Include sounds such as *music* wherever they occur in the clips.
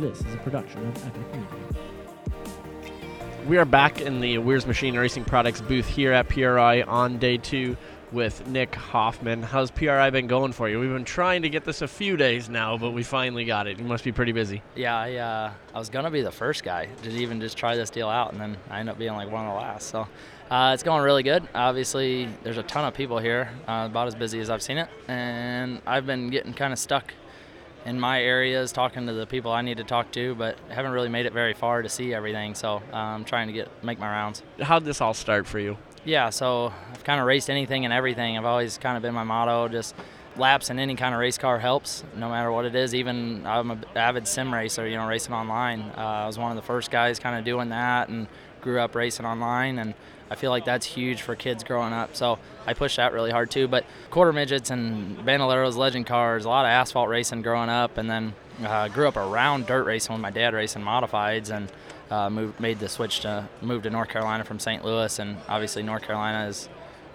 This is a production of Epic Media. We are back in the Wehrs Machine Racing Products booth here at PRI on day two with Nick Hoffman. How's PRI been going for you? We've been trying to get this a few days now, but we finally got it. You must be pretty busy. Yeah, I, uh, I was gonna be the first guy to even just try this deal out, and then I ended up being like one of the last. So uh, it's going really good. Obviously, there's a ton of people here, uh, about as busy as I've seen it, and I've been getting kind of stuck in my areas talking to the people I need to talk to, but haven't really made it very far to see everything. So I'm trying to get make my rounds. How'd this all start for you? Yeah, so I've kind of raced anything and everything. I've always kind of been my motto, just laps in any kind of race car helps, no matter what it is. Even I'm an avid sim racer, you know, racing online. Uh, I was one of the first guys kind of doing that and grew up racing online and I feel like that's huge for kids growing up. So I push that really hard too. But quarter midgets and bandoleros, legend cars, a lot of asphalt racing growing up, and then uh, grew up around dirt racing with my dad racing modifieds, and uh, moved, made the switch to move to North Carolina from St. Louis, and obviously North Carolina is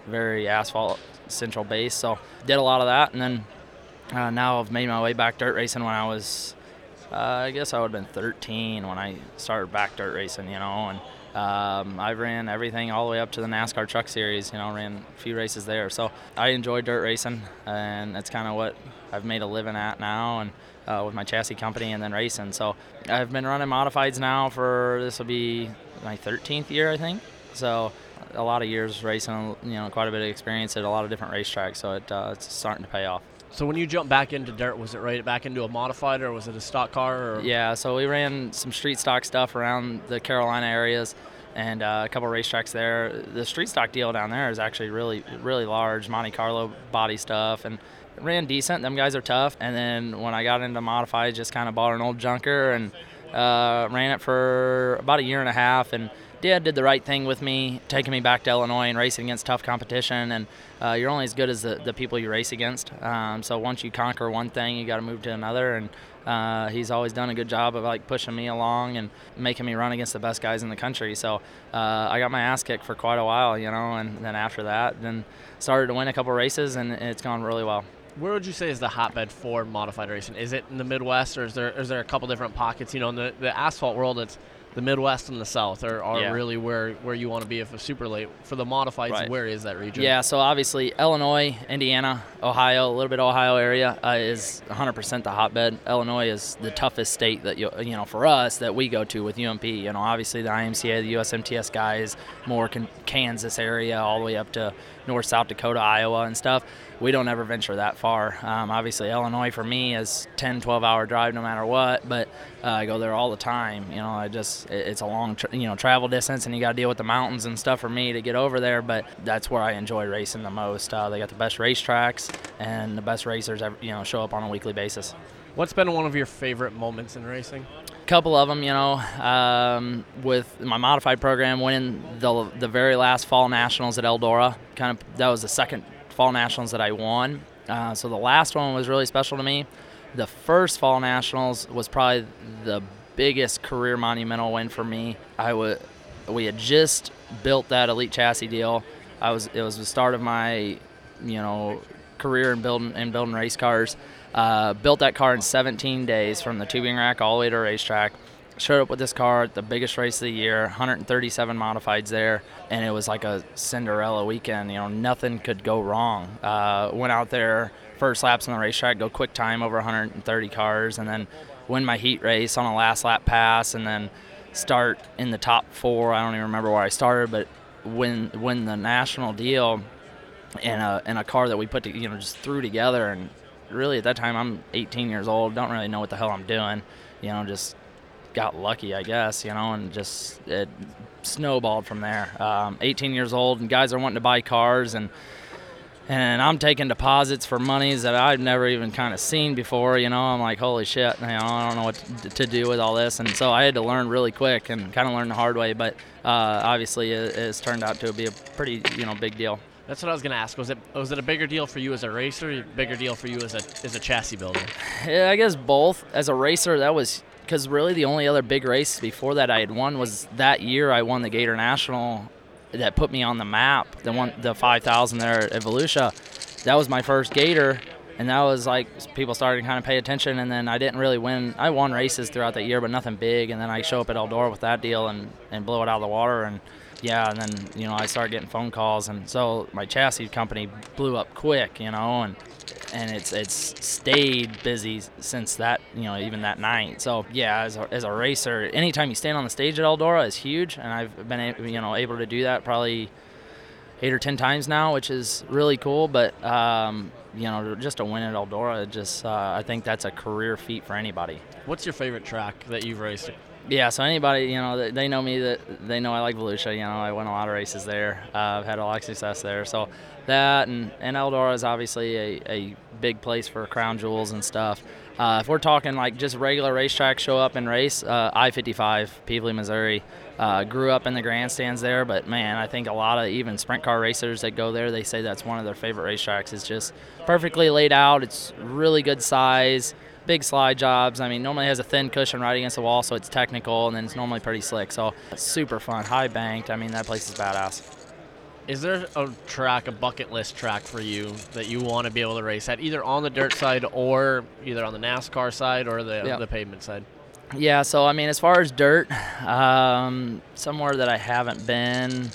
very asphalt central base. So did a lot of that, and then uh, now I've made my way back dirt racing when I was. Uh, I guess I would have been 13 when I started back dirt racing, you know, and um, I ran everything all the way up to the NASCAR Truck Series. You know, ran a few races there. So I enjoy dirt racing, and that's kind of what I've made a living at now, and uh, with my chassis company and then racing. So I've been running modifieds now for this will be my 13th year, I think. So a lot of years racing, you know, quite a bit of experience at a lot of different racetracks. So it, uh, it's starting to pay off. So when you jumped back into dirt, was it right back into a modified or was it a stock car? Or? Yeah, so we ran some street stock stuff around the Carolina areas and uh, a couple racetracks there. The street stock deal down there is actually really, really large. Monte Carlo body stuff and ran decent. Them guys are tough. And then when I got into modified, just kind of bought an old junker and uh, ran it for about a year and a half and dad did the right thing with me, taking me back to Illinois and racing against tough competition. And uh, you're only as good as the, the people you race against. Um, so once you conquer one thing, you got to move to another. And uh, he's always done a good job of like pushing me along and making me run against the best guys in the country. So uh, I got my ass kicked for quite a while, you know. And then after that, then started to win a couple races, and it's gone really well. Where would you say is the hotbed for modified racing? Is it in the Midwest, or is there is there a couple different pockets? You know, in the, the asphalt world, it's the Midwest and the South are, are Yeah. really where, where you want to be if a super late. For the modifieds, Right. where is that region? Yeah, so obviously Illinois, Indiana, Ohio, a little bit of Ohio area uh, is 100% the hotbed. Illinois is the toughest state that you you know for us that we go to with UMP. You know, obviously the IMCA, the USMTS guys, more Kansas area, all the way up to North South Dakota, Iowa, and stuff. We don't ever venture that far. Um, obviously Illinois for me is 10, 12 hour drive no matter what, but uh, I go there all the time. You know, I just it- it's a long tra- you know travel distance, and you got to deal with the mountains and stuff for me to get over there. But that's where I enjoy racing the most. Uh, they got the best racetracks and the best racers ever, you know show up on a weekly basis. What's been one of your favorite moments in racing? Couple of them, you know, um, with my modified program, winning the the very last fall nationals at Eldora. Kind of that was the second fall nationals that I won. Uh, so the last one was really special to me. The first fall nationals was probably the biggest career monumental win for me. I would we had just built that elite chassis deal. I was it was the start of my you know career in building in building race cars. Uh, built that car in 17 days from the tubing rack all the way to a racetrack. Showed up with this car at the biggest race of the year, 137 modifieds there, and it was like a Cinderella weekend. You know, nothing could go wrong. Uh, went out there, first laps on the racetrack, go quick time over 130 cars, and then win my heat race on a last lap pass, and then start in the top four. I don't even remember where I started, but win win the national deal in a in a car that we put to, you know just threw together and really at that time I'm 18 years old don't really know what the hell I'm doing you know just got lucky I guess you know and just it snowballed from there um, 18 years old and guys are wanting to buy cars and and I'm taking deposits for monies that I've never even kind of seen before. You know, I'm like, holy shit, you know, I don't know what to, do with all this, and so I had to learn really quick and kind of learn the hard way. But uh, obviously, it, it's turned out to be a pretty, you know, big deal. That's what I was to ask. Was it was it a bigger deal for you as a racer, bigger deal for you as a as a chassis builder? Yeah, I guess both. As a racer, that was because really the only other big race before that I had won was that year I won the Gator National that put me on the map. The one, the 5,000 there at Volusia. That was my first Gator, and that was like people started to kind of pay attention. And then I didn't really win. I won races throughout that year, but nothing big. And then I show up at Eldora with that deal and and blow it out of the water. And yeah, and then you know I started getting phone calls, and so my chassis company blew up quick, you know, and and it's it's stayed busy since that you know even that night. So yeah, as a, as a racer, anytime you stand on the stage at Eldora is huge, and I've been you know able to do that probably eight or ten times now, which is really cool. But um, you know, just to win at Eldora, just uh, I think that's a career feat for anybody. What's your favorite track that you've raced? Yeah, so anybody, you know, they know me that they know I like Volusia. You know, I won a lot of races there. Uh, I've had a lot of success there. So that and, and Eldora is obviously a, a big place for crown jewels and stuff. Uh, if we're talking like just regular racetrack, show up and race, uh, I-55, Pevely, Missouri. Uh, grew up in the grandstands there, but man, I think a lot of even sprint car racers that go there, they say that's one of their favorite racetracks. It's just perfectly laid out. It's really good size big slide jobs. I mean, normally has a thin cushion right against the wall, so it's technical, and then it's normally pretty slick. So super fun, high banked. I mean, that place is badass. Is there a track, a bucket list track for you that you want to be able to race at, either on the dirt side or either on the NASCAR side or the the pavement side? Yeah, so I mean, as far as dirt, um, somewhere that I haven't been,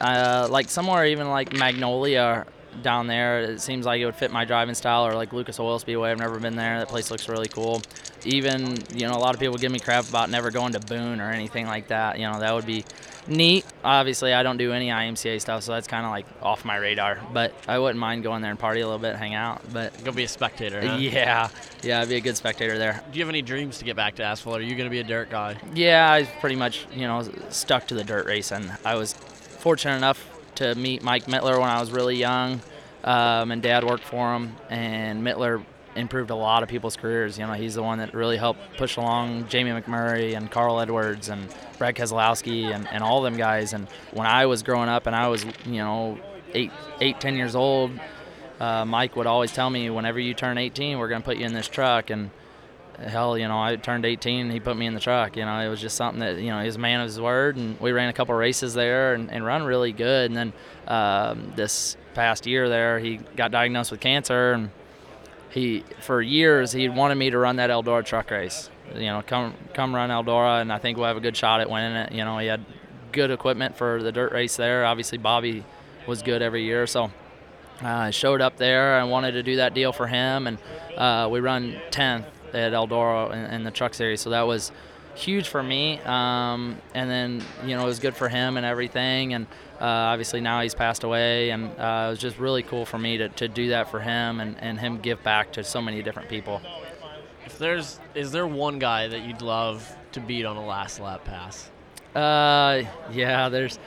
uh, like somewhere even like Magnolia down there, it seems like it would fit my driving style, or like Lucas Oil Speedway. I've never been there. That place looks really cool. Even, you know, a lot of people give me crap about never going to Boone or anything like that. You know, that would be neat. Obviously, I don't do any IMCA stuff, so that's kind of like off my radar. But I wouldn't mind going there and party a little bit, hang out. But Go be a spectator. Huh? yeah, yeah, I'd be a good spectator there. Do you have any dreams to get back to asphalt? Are you going to be a dirt guy? Yeah, I pretty much, you know, stuck to the dirt racing. I was fortunate enough to meet Mike Mittler when I was really young, um, and Dad worked for him. And Mittler improved a lot of people's careers. You know, he's the one that really helped push along Jamie McMurray and Carl Edwards and Brad Keselowski and, and all them guys. And when I was growing up and I was, you know, eight, eight, ten years old, uh, Mike would always tell me, whenever you turn 18, we're going to put you in this truck. And hell, you know, I turned 18 and he put me in the truck. You know, it was just something that, you know, he was a man of his word. And we ran a couple races there and, and run really good. And then um, this past year there, he got diagnosed with cancer. And he, for years, he wanted me to run that Eldora truck race. You know, come come run Eldora, and I think we'll have a good shot at winning it. You know, he had good equipment for the dirt race there. Obviously, Bobby was good every year. So I showed up there I wanted to do that deal for him. And uh, we run 10th at Eldora in, in the truck series. So that was huge for me. Um, and then, you know, it was good for him and everything. And uh, obviously now he's passed away. And uh, it was just really cool for me to, to do that for him and, and him give back to so many different people. If there's, is there one guy that you'd love to beat on a last lap pass? Uh, yeah, there's.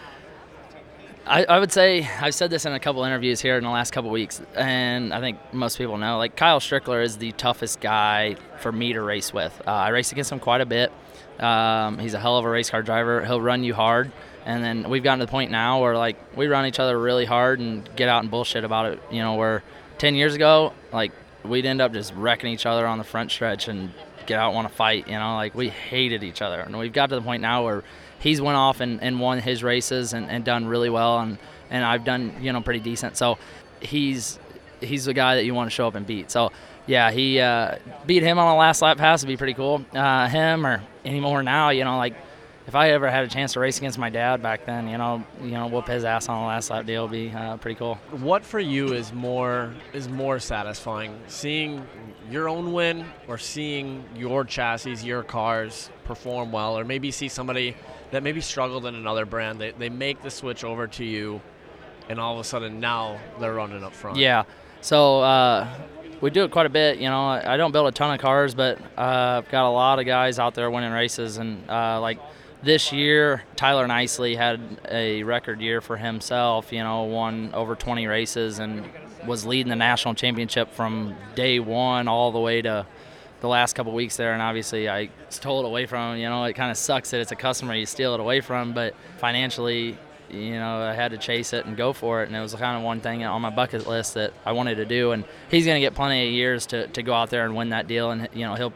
I, I would say I've said this in a couple interviews here in the last couple weeks, and I think most people know. Like Kyle Strickler is the toughest guy for me to race with. Uh, I race against him quite a bit. Um, he's a hell of a race car driver. He'll run you hard, and then we've gotten to the point now where like we run each other really hard and get out and bullshit about it. You know, where 10 years ago, like we'd end up just wrecking each other on the front stretch and get out want to fight. You know, like we hated each other, and we've got to the point now where he's went off and, and won his races and, and done really well, and and I've done you know pretty decent. So he's he's the guy that you want to show up and beat. So yeah, he uh, beat him on a last lap pass would be pretty cool. Uh, him or any more now, you know, like if I ever had a chance to race against my dad back then, you know, you know, whoop his ass on a last lap deal would be uh, pretty cool. What for you is more is more satisfying, seeing your own win or seeing your chassis, your cars perform well, or maybe see somebody that maybe struggled in another brand. They they make the switch over to you, and all of a sudden now they're running up front. Yeah. So uh, we do it quite a bit. You know, I don't build a ton of cars, but uh, I've got a lot of guys out there winning races, and uh, like this year, Tyler Nicely had a record year for himself. You know, won over 20 races and was leading the national championship from day one all the way to the last couple weeks there. And obviously, I stole it away from him. You know, it kind of sucks that it's a customer you steal it away from, but financially, you know, I had to chase it and go for it. And it was kind of one thing on my bucket list that I wanted to do. And he's going to get plenty of years to, to go out there and win that deal. And, you know, he'll,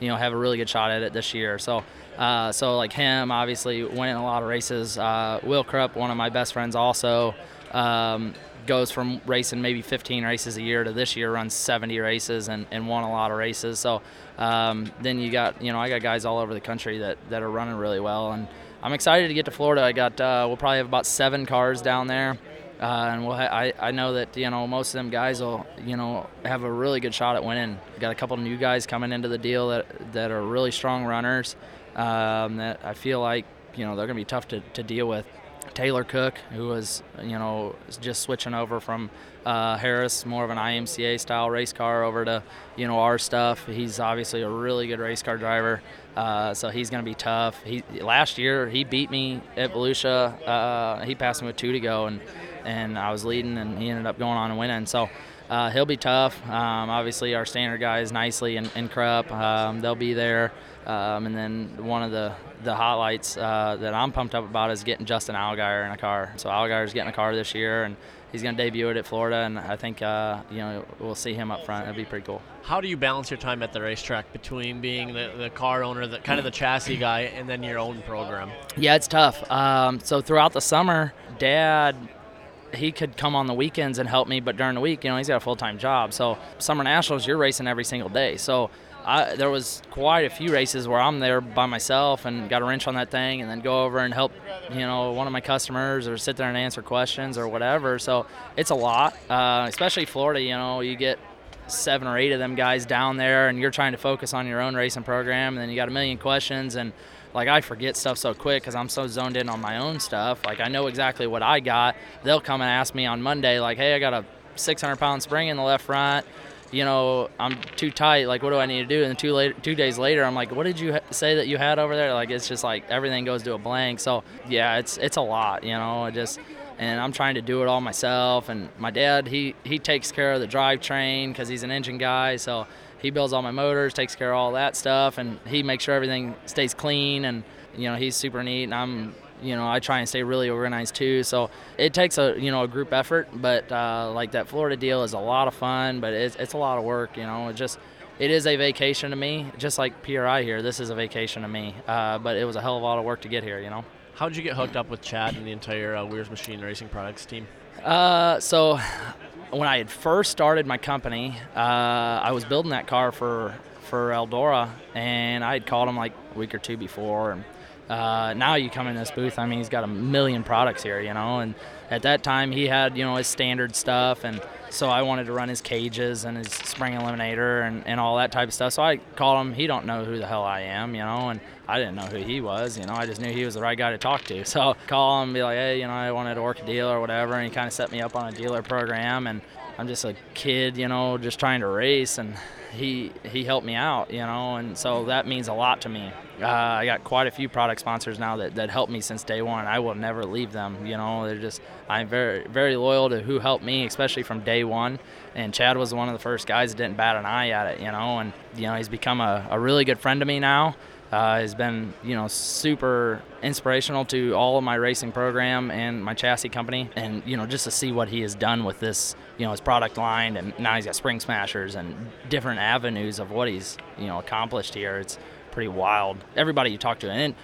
you know, have a really good shot at it this year. So, uh, so like him, obviously winning a lot of races. Uh, Will Krupp, one of my best friends, also. Um, goes from racing maybe 15 races a year to this year runs 70 races and, and won a lot of races. So um, then you got, you know, I got guys all over the country that, that are running really well. And I'm excited to get to Florida. I got, uh, we'll probably have about seven cars down there. Uh, and we'll ha- I, I know that you know most of them guys will you know have a really good shot at winning. Got a couple new guys coming into the deal that that are really strong runners. Um, that I feel like you know they're going to be tough to, to deal with. Taylor Cook, who was you know just switching over from uh, Harris, more of an IMCA style race car, over to you know our stuff. He's obviously a really good race car driver, uh, so he's going to be tough. He last year he beat me at Volusia. Uh, he passed me with two to go, and and I was leading, and he ended up going on and winning. So. Uh, he'll be tough. Um, obviously, our standard guys, Nicely and, and Krupp, um, they'll be there. Um, and then one of the the highlights uh, that I'm pumped up about is getting Justin Allgaier in a car. So Allgaier's getting a car this year, and he's going to debut it at Florida, and I think uh, you know we'll see him up front. It'll be pretty cool. How do you balance your time at the racetrack between being the, the car owner, the kind of the chassis guy, and then your own program? Yeah, it's tough. Um, so throughout the summer, Dad he could come on the weekends and help me, but during the week, you know, he's got a full time job. So summer nationals, you're racing every single day. So I, there was quite a few races where I'm there by myself and got a wrench on that thing, and then go over and help, you know, one of my customers or sit there and answer questions or whatever. So it's a lot, uh, especially Florida. You know, you get seven or eight of them guys down there, and you're trying to focus on your own racing program, and then you got a million questions and like I forget stuff so quick because I'm so zoned in on my own stuff. Like I know exactly what I got. They'll come and ask me on Monday, like, "Hey, I got a 600 pound spring in the left front. You know, I'm too tight. Like, what do I need to do?" And two later, two days later, I'm like, "What did you ha- say that you had over there?" Like, it's just like everything goes to a blank. So yeah, it's it's a lot. You know, I just and I'm trying to do it all myself. And my dad, he he takes care of the drivetrain because he's an engine guy. So he builds all my motors, takes care of all that stuff, and he makes sure everything stays clean. And you know, he's super neat, and I'm you know I try and stay really organized too. So it takes a you know a group effort, but uh, like that Florida deal is a lot of fun, but it's it's a lot of work. You know, it just it is a vacation to me, just like PRI here. This is a vacation to me, uh, but it was a hell of a lot of work to get here. You know. How did you get hooked up with Chad and the entire uh, Wehrs Machine Racing Products team? Uh, so when I had first started my company, uh, I was building that car for for Eldora, and I had called him like a week or two before. And uh, now you come in this booth, I mean, he's got a million products here, you know. And at that time, he had you know his standard stuff, and so I wanted to run his cages and his spring eliminator and, and all that type of stuff. So I called him. He don't know who the hell I am, you know, and I didn't know who he was, you know. I just knew he was the right guy to talk to. *laughs* So call him, be like, hey, you know, I wanted to work a deal or whatever, and he kind of set me up on a dealer program, and I'm just a kid, you know, just trying to race, and he he helped me out, you know, and so that means a lot to me. Uh, I got quite a few product sponsors now that, that helped me since day one. I will never leave them, you know. They're just I'm very very loyal to who helped me, especially from day one. And Chad was one of the first guys that didn't bat an eye at it, you know, and you know he's become a, a really good friend to me now. Uh, has been you know super inspirational to all of my racing program and my chassis company. And you know just to see what he has done with this you know his product line and now he's got spring smashers and different avenues of what he's you know accomplished here. It's pretty wild. Everybody you talk to and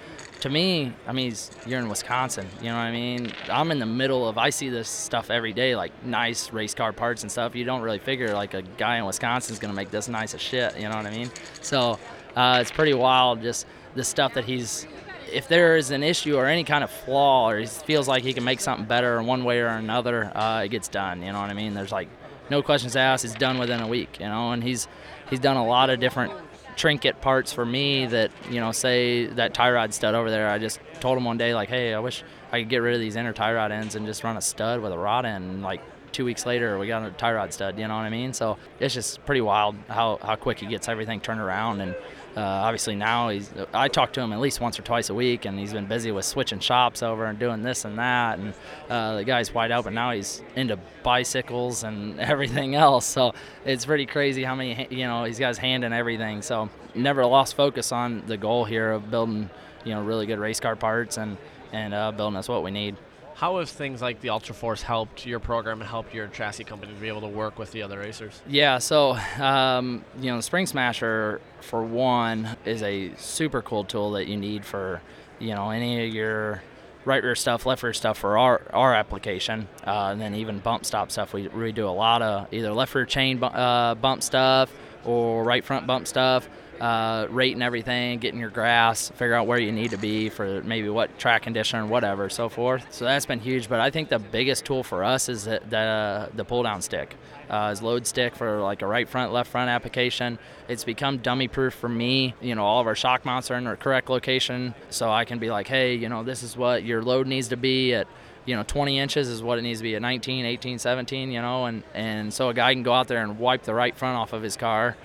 to me i mean you're in wisconsin you know what i mean? I'm in the middle of i see this stuff every day like nice race car parts and stuff. You don't really figure like a guy in wisconsin is going to make this nice as shit you know what i mean? So uh, it's pretty wild, just the stuff that he's. If there is an issue or any kind of flaw, or he feels like he can make something better in one way or another, uh, it gets done. You know what I mean? There's like no questions asked. It's done within a week. You know, and he's he's done a lot of different trinket parts for me that you know say that tie rod stud over there i just told him one day like hey i wish i could get rid of these inner tie rod ends and just run a stud with a rod end and like two weeks later we got a tie rod stud you know what i mean so it's just pretty wild how, how quick he gets everything turned around and uh, obviously now he's I talk to him at least once or twice a week, and he's been busy with switching shops over and doing this and that. And uh, the guy's wide open now. He's into bicycles and *laughs* everything else. So it's pretty crazy how many you know he's got his hand in everything. So never lost focus on the goal here of building you know really good race car parts and and uh, building us what we need. How have things like the Ultra Force helped your program and helped your chassis company to be able to work with the other racers? Yeah, so um, you know, the Spring Smasher for one is a super cool tool that you need for you know any of your right rear stuff, left rear stuff for our our application, uh, and then even bump stop stuff. We we do a lot of either left rear chain uh, bump stuff or right front bump stuff. Uh, rating everything, getting your grass, figure out where you need to be for maybe what track condition whatever, so forth. So that's been huge. But I think the biggest tool for us is the the, the pull down stick, uh, is load stick for like a right front, left front application. It's become dummy proof for me. You know, all of our shock mounts are in their correct location, so I can be like, hey, you know, this is what your load needs to be at you know 20 inches is what it needs to be at 19 18 17 you know and and so a guy can go out there and wipe the right front off of his car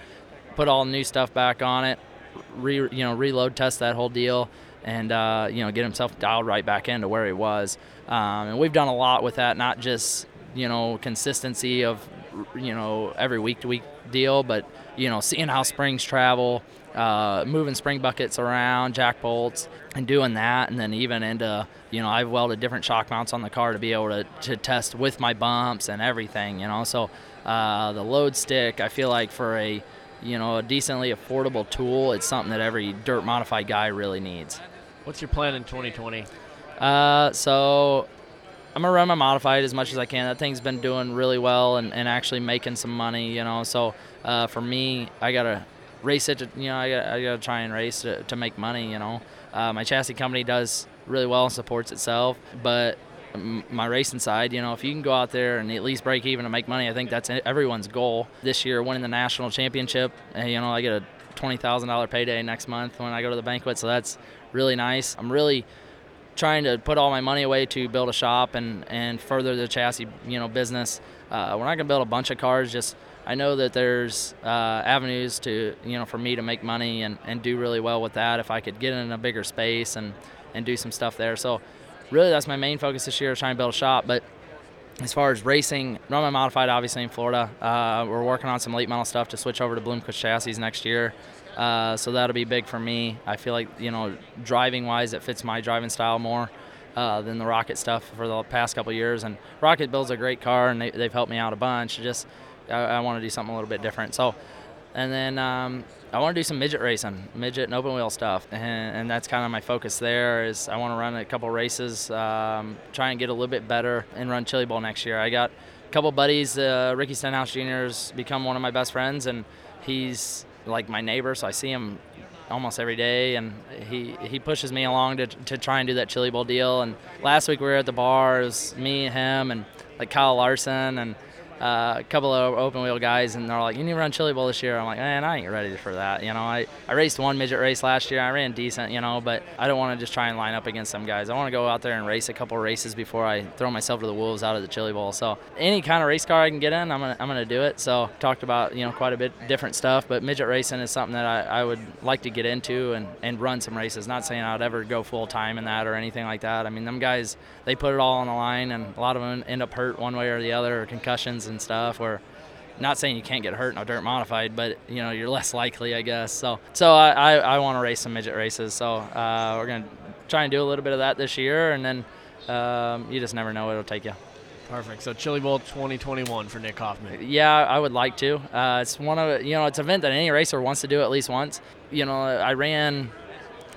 put all new stuff back on it re you know reload test that whole deal and uh, you know get himself dialed right back into where he was um, and we've done a lot with that not just you know consistency of you know every week to week deal but you know seeing how springs travel uh, moving spring buckets around, jack bolts, and doing that, and then even into you know I've welded different shock mounts on the car to be able to, to test with my bumps and everything, you know. So uh, the load stick, I feel like for a you know a decently affordable tool, it's something that every dirt modified guy really needs. What's your plan in 2020? Uh, so I'm gonna run my modified as much as I can. That thing's been doing really well and, and actually making some money, you know. So uh, for me, I gotta race it. To, you know, I gotta, I gotta try and race to, to make money. You know, uh, my chassis company does really well and supports itself, but my racing side, you know, if you can go out there and at least break even and make money, I think that's everyone's goal. This year, winning the national championship, and, you know, I get a twenty thousand dollar payday next month when I go to the banquet, so that's really nice. I'm really trying to put all my money away to build a shop and, and further the chassis you know business. Uh, we're not gonna build a bunch of cars. Just I know that there's uh, avenues to you know for me to make money and, and do really well with that if I could get in a bigger space and and do some stuff there. So really that's my main focus this year is trying to build a shop. But as far as racing, my modified obviously in Florida. Uh, we're working on some late model stuff to switch over to Bloomquist chassis next year. Uh, so that'll be big for me. I feel like you know, driving wise, it fits my driving style more uh, than the Rocket stuff for the past couple years. And Rocket builds a great car, and they, have helped me out a bunch. Just I, I want to do something a little bit different. So, and then um, I want to do some midget racing, midget and open wheel stuff, and, and that's kind of my focus. There is I want to run a couple races, um, try and get a little bit better, and run Chili Bowl next year. I got a couple buddies. Uh, Ricky Stenhouse Jr. has become one of my best friends, and he's like my neighbor, so I see him almost every day, and he he pushes me along to, to try and do that chili bowl deal. And last week we were at the bar, it was me, him, and like Kyle Larson, and uh, a couple of open wheel guys, and they're like, "You need to run Chili Bowl this year." I'm like, "Man, I ain't ready for that." You know, I, I raced one midget race last year. I ran decent, you know, but I don't want to just try and line up against some guys. I want to go out there and race a couple races before I throw myself to the wolves out of the Chili Bowl. So any kind of race car I can get in, I'm gonna I'm gonna do it. So talked about you know quite a bit different stuff, but midget racing is something that I, I would like to get into and, and run some races. Not saying I'd ever go full time in that or anything like that. I mean, them guys they put it all on the line, and a lot of them end up hurt one way or the other, or concussions and stuff. Where not saying you can't get hurt in a dirt modified, but you know you're less likely, I guess. So, so I, I, I want to race some midget races. So uh, we're gonna try and do a little bit of that this year, and then um, you just never know where it'll take you. Perfect. So Chili Bowl 2021 for Nick Hoffman. Yeah, I would like to. Uh, it's one of you know it's an event that any racer wants to do at least once. You know, I ran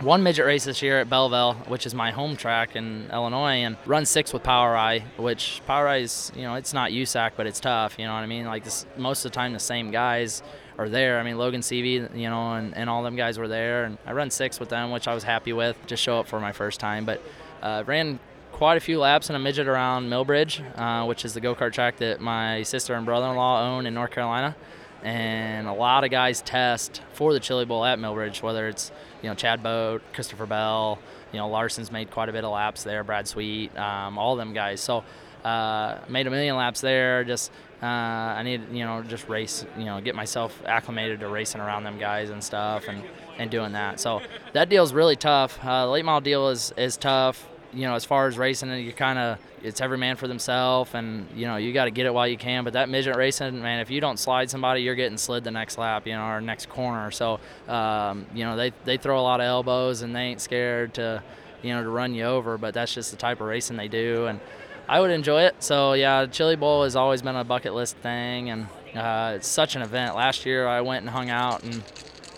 one midget race this year at Belleville, which is my home track in Illinois, and run six with POWRi, which POWRi is, you know, it's not USAC, but it's tough. You know what I mean? Like this, most of the time, the same guys are there. I mean, Logan Seavey, you know, and, and all them guys were there, and I run six with them, which I was happy with. Just show up for my first time, but uh, ran quite a few laps in a midget around Millbridge, uh, which is the go kart track that my sister and brother-in-law own in North Carolina and a lot of guys test for the Chili Bowl at Millbridge, whether it's you know Chad Boat, Christopher Bell, you know Larson's made quite a bit of laps there, Brad Sweet, um, all them guys. So uh, made a million laps there. Just uh, I need you know just race, you know, get myself acclimated to racing around them guys and stuff, and and doing that. So that deal's really tough. Uh, the late model deal is is tough you know, as far as racing, you kind of it's every man for themselves, and you know you got to get it while you can. But that midget racing, man, if you don't slide somebody, you're getting slid the next lap, you know, or next corner. So, um, you know, they they throw a lot of elbows, and they ain't scared to, you know, to run you over. But that's just the type of racing they do, and I would enjoy it. So yeah, Chili Bowl has always been a bucket list thing, and uh, it's such an event. Last year I went and hung out and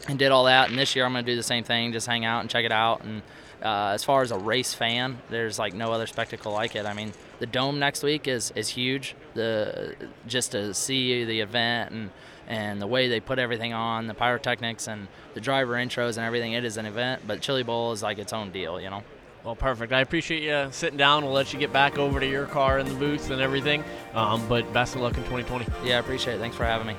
and did all that, and this year I'm to do the same thing, just hang out and check it out and uh, as far as a race fan, there's like no other spectacle like it. I mean, the dome next week is is huge. The just to see the event and and the way they put everything on, the pyrotechnics and the driver intros and everything, it is an event. But Chili Bowl is like its own deal, you know. Well, perfect. I appreciate you sitting down. We'll let you get back over to your car in the booth and everything. Um, but best of luck in 2020. Yeah, I appreciate it. Thanks for having me.